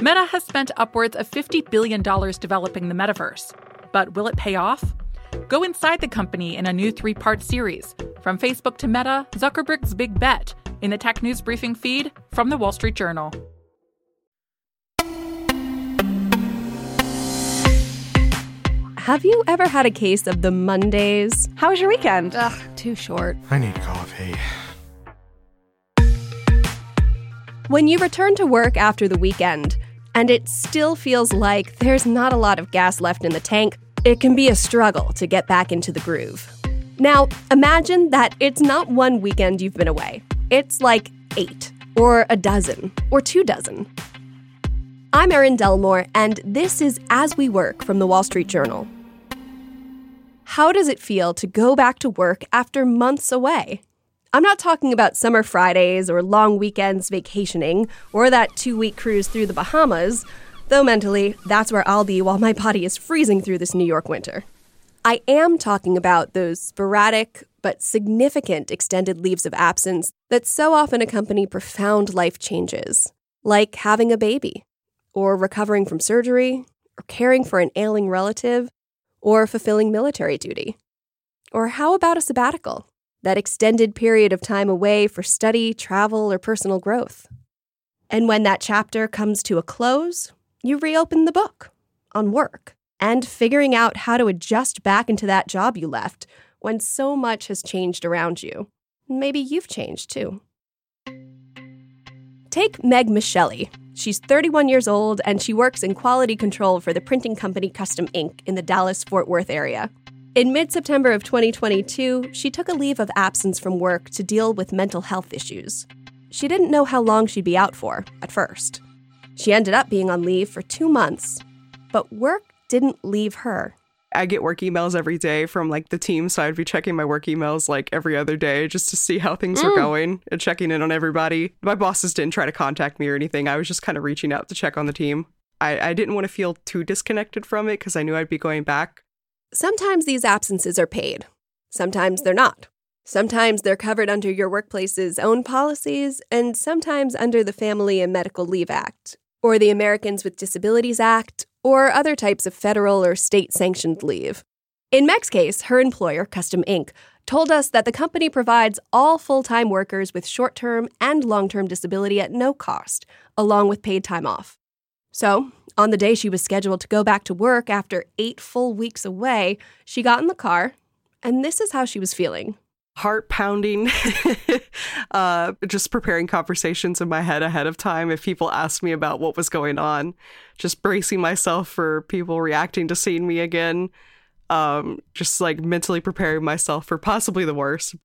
Meta has spent upwards of $50 billion developing the metaverse. But will it pay off? Go inside the company in a new three part series From Facebook to Meta Zuckerberg's Big Bet in the Tech News Briefing feed from the Wall Street Journal. Have you ever had a case of the Mondays? How was your weekend? Ugh, too short. I need coffee. When you return to work after the weekend, and it still feels like there's not a lot of gas left in the tank, it can be a struggle to get back into the groove. Now, imagine that it's not one weekend you've been away, it's like eight, or a dozen, or two dozen. I'm Erin Delmore, and this is As We Work from the Wall Street Journal. How does it feel to go back to work after months away? I'm not talking about summer Fridays or long weekends vacationing or that two week cruise through the Bahamas, though mentally, that's where I'll be while my body is freezing through this New York winter. I am talking about those sporadic but significant extended leaves of absence that so often accompany profound life changes, like having a baby or recovering from surgery, or caring for an ailing relative, or fulfilling military duty? Or how about a sabbatical, that extended period of time away for study, travel, or personal growth? And when that chapter comes to a close, you reopen the book on work and figuring out how to adjust back into that job you left when so much has changed around you. Maybe you've changed too. Take Meg Michelli. She's 31 years old and she works in quality control for the printing company Custom Ink in the Dallas Fort Worth area. In mid September of 2022, she took a leave of absence from work to deal with mental health issues. She didn't know how long she'd be out for at first. She ended up being on leave for two months, but work didn't leave her. I get work emails every day from like the team, so I'd be checking my work emails like every other day just to see how things mm. were going and checking in on everybody. My bosses didn't try to contact me or anything. I was just kind of reaching out to check on the team. I, I didn't want to feel too disconnected from it because I knew I'd be going back. Sometimes these absences are paid, sometimes they're not. Sometimes they're covered under your workplace's own policies, and sometimes under the Family and Medical Leave Act, or the Americans with Disabilities Act, or other types of federal or state sanctioned leave. In Meg's case, her employer, Custom Ink, told us that the company provides all full time workers with short term and long term disability at no cost, along with paid time off. So, on the day she was scheduled to go back to work after eight full weeks away, she got in the car, and this is how she was feeling heart pounding, uh, just preparing conversations in my head ahead of time if people asked me about what was going on, just bracing myself for people reacting to seeing me again, um, just like mentally preparing myself for possibly the worst.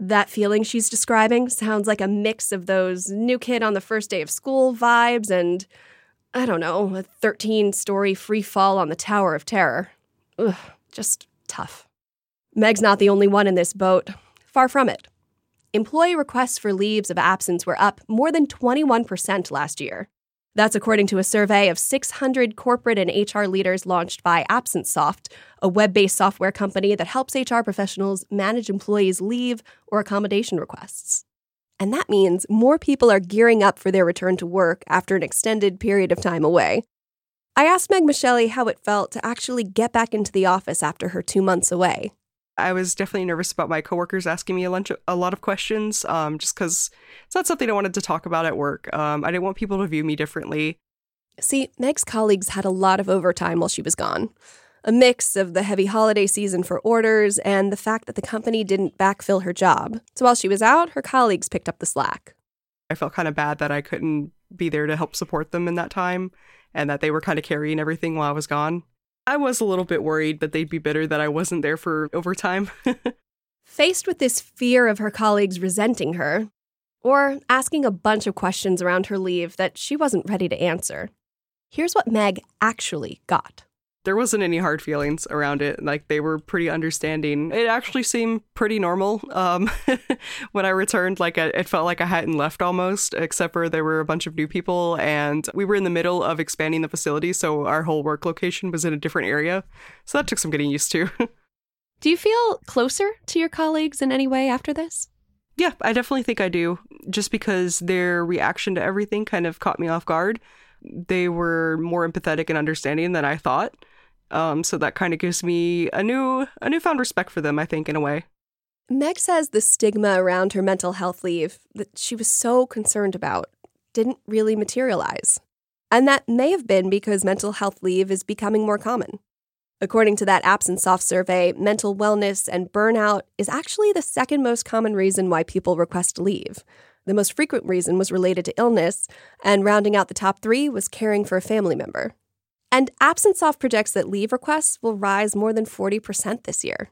That feeling she's describing sounds like a mix of those new kid on the first day of school vibes and, I don't know, a 13 story free fall on the Tower of Terror. Ugh, just tough. Meg's not the only one in this boat. Far from it. Employee requests for leaves of absence were up more than 21% last year. That's according to a survey of 600 corporate and HR leaders launched by AbsenceSoft, a web based software company that helps HR professionals manage employees' leave or accommodation requests. And that means more people are gearing up for their return to work after an extended period of time away. I asked Meg Michelli how it felt to actually get back into the office after her two months away. I was definitely nervous about my coworkers asking me a, lunch, a lot of questions, um, just because it's not something I wanted to talk about at work. Um, I didn't want people to view me differently. See, Meg's colleagues had a lot of overtime while she was gone. A mix of the heavy holiday season for orders and the fact that the company didn't backfill her job. So while she was out, her colleagues picked up the slack. I felt kind of bad that I couldn't be there to help support them in that time and that they were kind of carrying everything while I was gone. I was a little bit worried that they'd be bitter that I wasn't there for overtime. Faced with this fear of her colleagues resenting her, or asking a bunch of questions around her leave that she wasn't ready to answer, here's what Meg actually got there wasn't any hard feelings around it. Like they were pretty understanding. It actually seemed pretty normal. Um, when I returned, like it felt like I hadn't left almost, except for there were a bunch of new people, and we were in the middle of expanding the facility, so our whole work location was in a different area. So that took some getting used to. do you feel closer to your colleagues in any way after this? Yeah, I definitely think I do. Just because their reaction to everything kind of caught me off guard. They were more empathetic and understanding than I thought. Um, so that kind of gives me a new a newfound respect for them, I think, in a way. Meg says the stigma around her mental health leave that she was so concerned about didn't really materialize. And that may have been because mental health leave is becoming more common. According to that AbsenceSoft survey, mental wellness and burnout is actually the second most common reason why people request leave. The most frequent reason was related to illness, and rounding out the top three was caring for a family member. And AbsenceSoft projects that leave requests will rise more than 40% this year.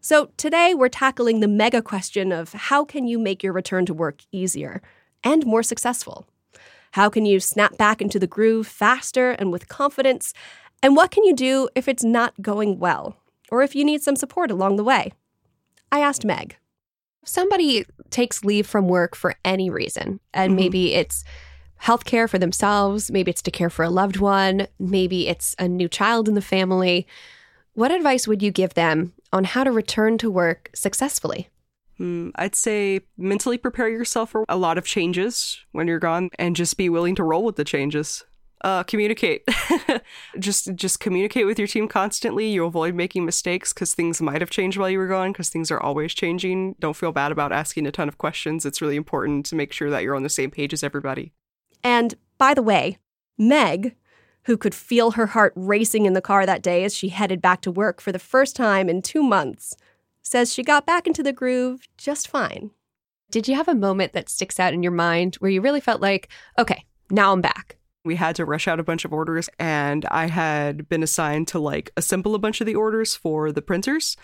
So today we're tackling the mega question of how can you make your return to work easier and more successful? How can you snap back into the groove faster and with confidence? And what can you do if it's not going well or if you need some support along the way? I asked Meg. If somebody takes leave from work for any reason, and mm-hmm. maybe it's healthcare for themselves, maybe it's to care for a loved one, maybe it's a new child in the family. What advice would you give them on how to return to work successfully? Hmm, I'd say mentally prepare yourself for a lot of changes when you're gone and just be willing to roll with the changes. Uh, communicate. just just communicate with your team constantly. You avoid making mistakes because things might have changed while you were gone because things are always changing. Don't feel bad about asking a ton of questions. It's really important to make sure that you're on the same page as everybody. And by the way, Meg, who could feel her heart racing in the car that day as she headed back to work for the first time in two months, says she got back into the groove just fine. Did you have a moment that sticks out in your mind where you really felt like, okay, now I'm back? We had to rush out a bunch of orders, and I had been assigned to like assemble a bunch of the orders for the printers.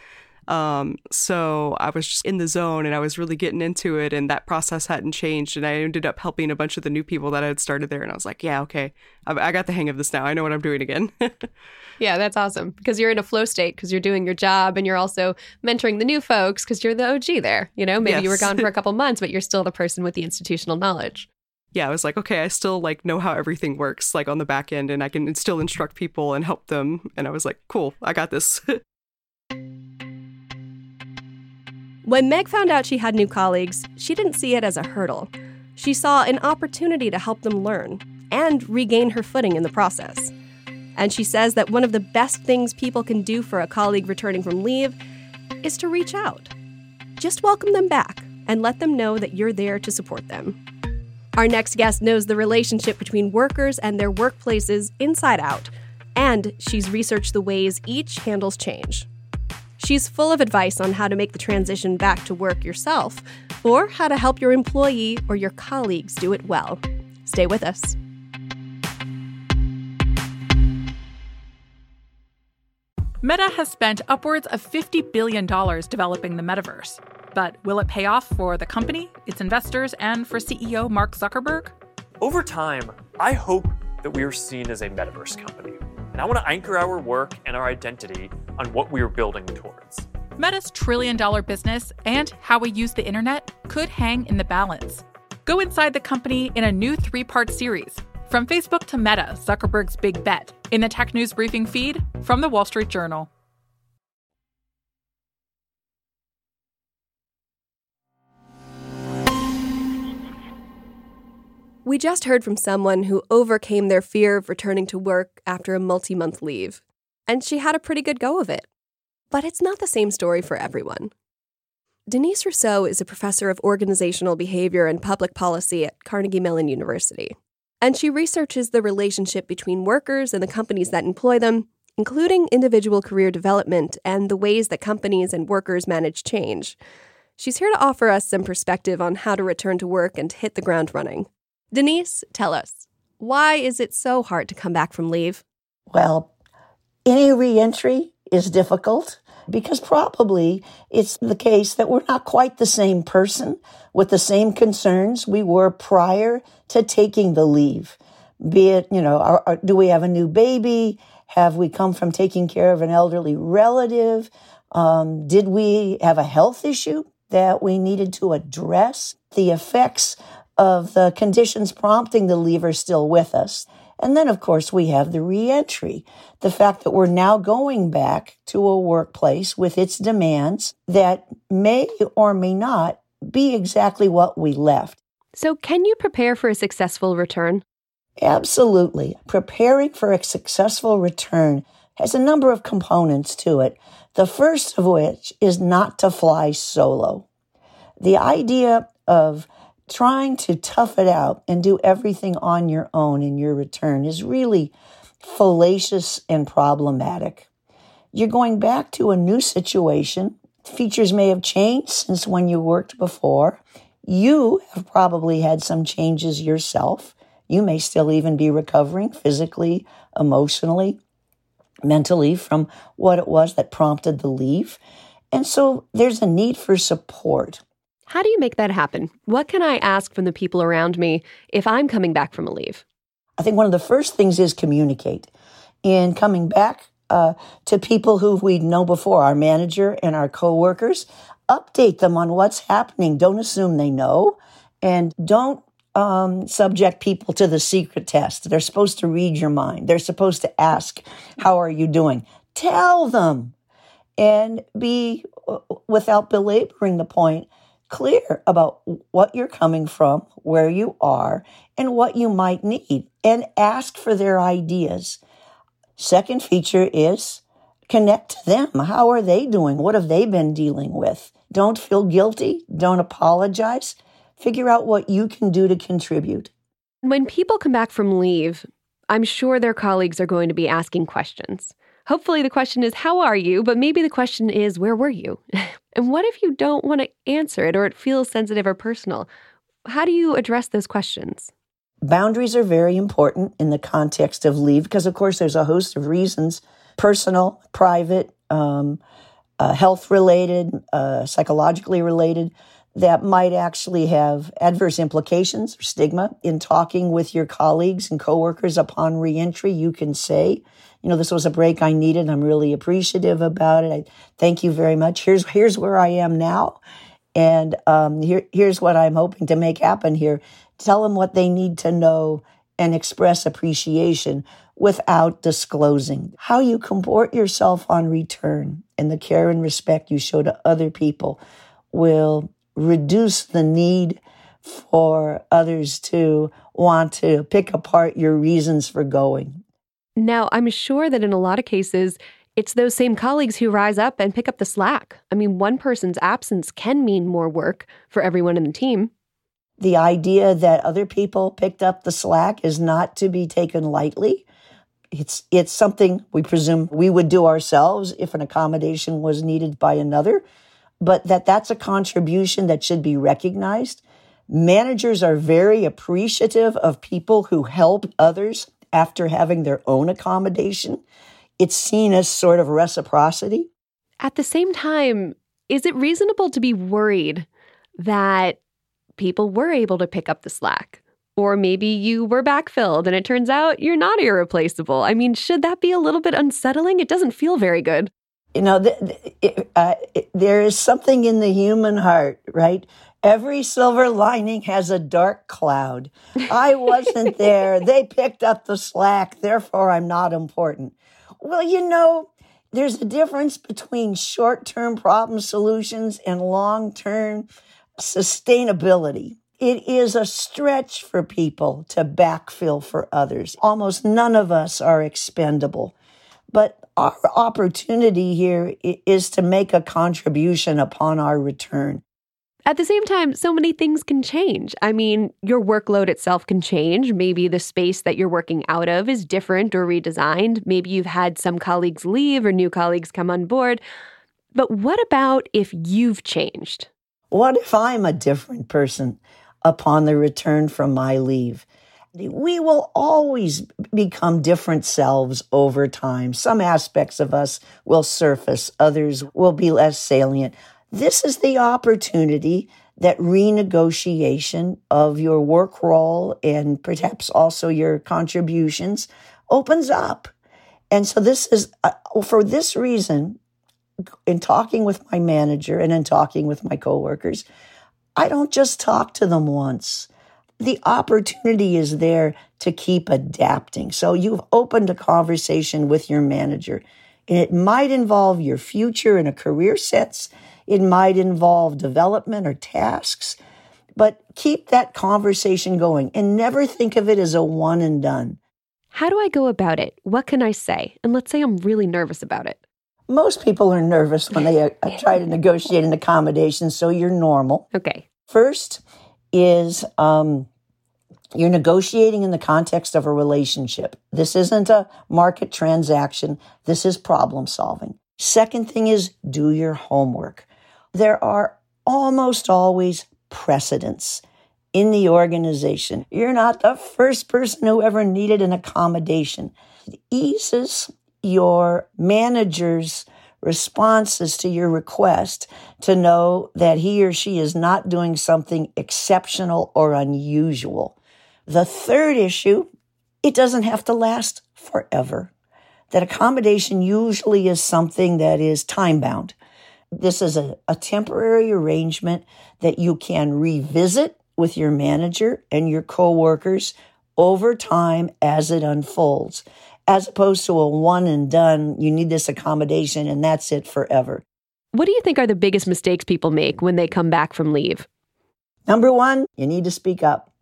Um, so I was just in the zone and I was really getting into it, and that process hadn't changed. And I ended up helping a bunch of the new people that I had started there, and I was like, yeah, okay, I, I got the hang of this now. I know what I'm doing again. yeah, that's awesome because you're in a flow state because you're doing your job and you're also mentoring the new folks because you're the OG there. You know, maybe yes. you were gone for a couple months, but you're still the person with the institutional knowledge yeah, I was like, okay, I still like know how everything works, like on the back end, and I can still instruct people and help them. And I was like, cool, I got this. When Meg found out she had new colleagues, she didn't see it as a hurdle. She saw an opportunity to help them learn and regain her footing in the process. And she says that one of the best things people can do for a colleague returning from leave is to reach out. Just welcome them back and let them know that you're there to support them. Our next guest knows the relationship between workers and their workplaces inside out, and she's researched the ways each handles change. She's full of advice on how to make the transition back to work yourself or how to help your employee or your colleagues do it well. Stay with us. Meta has spent upwards of $50 billion developing the metaverse. But will it pay off for the company, its investors, and for CEO Mark Zuckerberg? Over time, I hope that we are seen as a metaverse company. And I want to anchor our work and our identity on what we are building towards. Meta's trillion dollar business and how we use the internet could hang in the balance. Go inside the company in a new three part series From Facebook to Meta, Zuckerberg's Big Bet, in the Tech News Briefing feed from the Wall Street Journal. We just heard from someone who overcame their fear of returning to work after a multi month leave, and she had a pretty good go of it. But it's not the same story for everyone. Denise Rousseau is a professor of organizational behavior and public policy at Carnegie Mellon University, and she researches the relationship between workers and the companies that employ them, including individual career development and the ways that companies and workers manage change. She's here to offer us some perspective on how to return to work and hit the ground running. Denise, tell us, why is it so hard to come back from leave? Well, any reentry is difficult because probably it's the case that we're not quite the same person with the same concerns we were prior to taking the leave. Be it, you know, are, are, do we have a new baby? Have we come from taking care of an elderly relative? Um, did we have a health issue that we needed to address? The effects of the conditions prompting the leave are still with us. And then, of course, we have the reentry, the fact that we're now going back to a workplace with its demands that may or may not be exactly what we left. So, can you prepare for a successful return? Absolutely. Preparing for a successful return has a number of components to it. The first of which is not to fly solo. The idea of trying to tough it out and do everything on your own in your return is really fallacious and problematic. You're going back to a new situation. Features may have changed since when you worked before. You have probably had some changes yourself. You may still even be recovering physically, emotionally, mentally from what it was that prompted the leave. And so there's a need for support. How do you make that happen? What can I ask from the people around me if I'm coming back from a leave? I think one of the first things is communicate. In coming back uh, to people who we know before, our manager and our coworkers, update them on what's happening. Don't assume they know, and don't um, subject people to the secret test. They're supposed to read your mind. They're supposed to ask, "How are you doing?" Tell them, and be uh, without belaboring the point clear about what you're coming from, where you are, and what you might need, and ask for their ideas. Second feature is connect to them. How are they doing? What have they been dealing with? Don't feel guilty. Don't apologize. Figure out what you can do to contribute. When people come back from leave, I'm sure their colleagues are going to be asking questions. Hopefully, the question is, How are you? But maybe the question is, Where were you? and what if you don't want to answer it or it feels sensitive or personal? How do you address those questions? Boundaries are very important in the context of leave because, of course, there's a host of reasons personal, private, um, uh, health related, uh, psychologically related that might actually have adverse implications or stigma in talking with your colleagues and coworkers upon reentry. You can say, you know, this was a break I needed. I'm really appreciative about it. I thank you very much. Here's here's where I am now, and um, here here's what I'm hoping to make happen here. Tell them what they need to know and express appreciation without disclosing how you comport yourself on return and the care and respect you show to other people will reduce the need for others to want to pick apart your reasons for going. Now, I'm sure that in a lot of cases, it's those same colleagues who rise up and pick up the slack. I mean, one person's absence can mean more work for everyone in the team. The idea that other people picked up the slack is not to be taken lightly. It's it's something we presume we would do ourselves if an accommodation was needed by another, but that that's a contribution that should be recognized. Managers are very appreciative of people who help others after having their own accommodation. It's seen as sort of reciprocity. At the same time, is it reasonable to be worried that people were able to pick up the slack? Or maybe you were backfilled and it turns out you're not irreplaceable. I mean, should that be a little bit unsettling? It doesn't feel very good. You know, uh, there is something in the human heart, right? Every silver lining has a dark cloud. I wasn't there. They picked up the slack. Therefore, I'm not important. Well, you know, there's a difference between short term problem solutions and long term sustainability. It is a stretch for people to backfill for others. Almost none of us are expendable. But our opportunity here is to make a contribution upon our return. At the same time, so many things can change. I mean, your workload itself can change. Maybe the space that you're working out of is different or redesigned. Maybe you've had some colleagues leave or new colleagues come on board. But what about if you've changed? What if I'm a different person upon the return from my leave? We will always become different selves over time. Some aspects of us will surface, others will be less salient. This is the opportunity that renegotiation of your work role and perhaps also your contributions opens up. And so this is, uh, for this reason, in talking with my manager and in talking with my coworkers, I don't just talk to them once. The opportunity is there to keep adapting. So you've opened a conversation with your manager, and it might involve your future in a career sense. It might involve development or tasks. But keep that conversation going and never think of it as a one and done. How do I go about it? What can I say? And let's say I'm really nervous about it. Most people are nervous when they uh, try to negotiate an accommodation, so you're normal. Okay. First is um, you're negotiating in the context of a relationship. This isn't a market transaction. This is problem solving. Second thing is do your homework. There are almost always precedents in the organization. You're not the first person who ever needed an accommodation. It eases your manager's responses to your request to know that he or she is not doing something exceptional or unusual. The third issue, it doesn't have to last forever. That accommodation usually is something that is time bound. This is a, a temporary arrangement that you can revisit with your manager and your coworkers over time as it unfolds, as opposed to a one and done, you need this accommodation and that's it forever. What do you think are the biggest mistakes people make when they come back from leave? Number one, you need to speak up.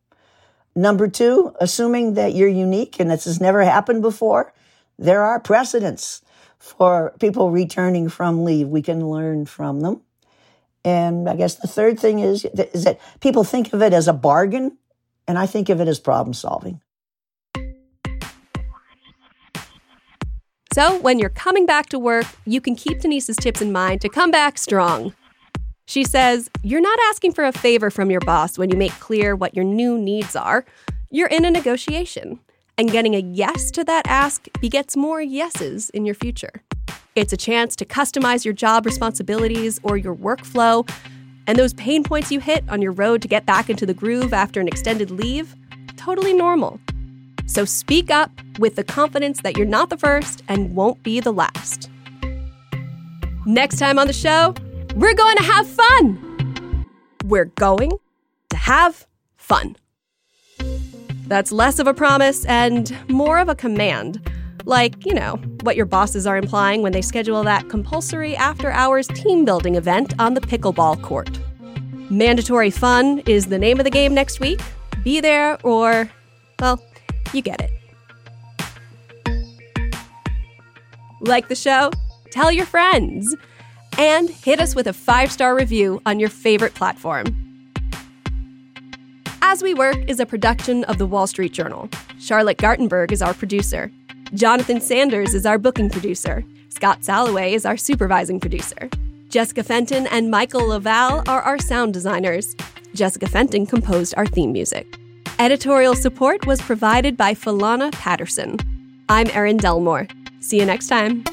Number two, assuming that you're unique and this has never happened before, there are precedents for people returning from leave. We can learn from them. And I guess the third thing is, is that people think of it as a bargain, and I think of it as problem solving. So, when you're coming back to work, you can keep Denise's tips in mind to come back strong. She says, You're not asking for a favor from your boss when you make clear what your new needs are. You're in a negotiation, and getting a yes to that ask begets more yeses in your future. It's a chance to customize your job responsibilities or your workflow, and those pain points you hit on your road to get back into the groove after an extended leave, totally normal. So speak up with the confidence that you're not the first and won't be the last. Next time on the show, we're going to have fun. We're going to have fun. That's less of a promise and more of a command. Like, you know, what your bosses are implying when they schedule that compulsory after hours team building event on the pickleball court. Mandatory fun is the name of the game next week. Be there or, well, you get it. Like the show? Tell your friends and hit us with a five star review on your favorite platform. As We Work is a production of the Wall Street Journal. Charlotte Gartenberg is our producer. Jonathan Sanders is our booking producer. Scott Salloway is our supervising producer. Jessica Fenton and Michael Laval are our sound designers. Jessica Fenton composed our theme music. Editorial support was provided by Falana Patterson. I'm Erin Delmore. See you next time.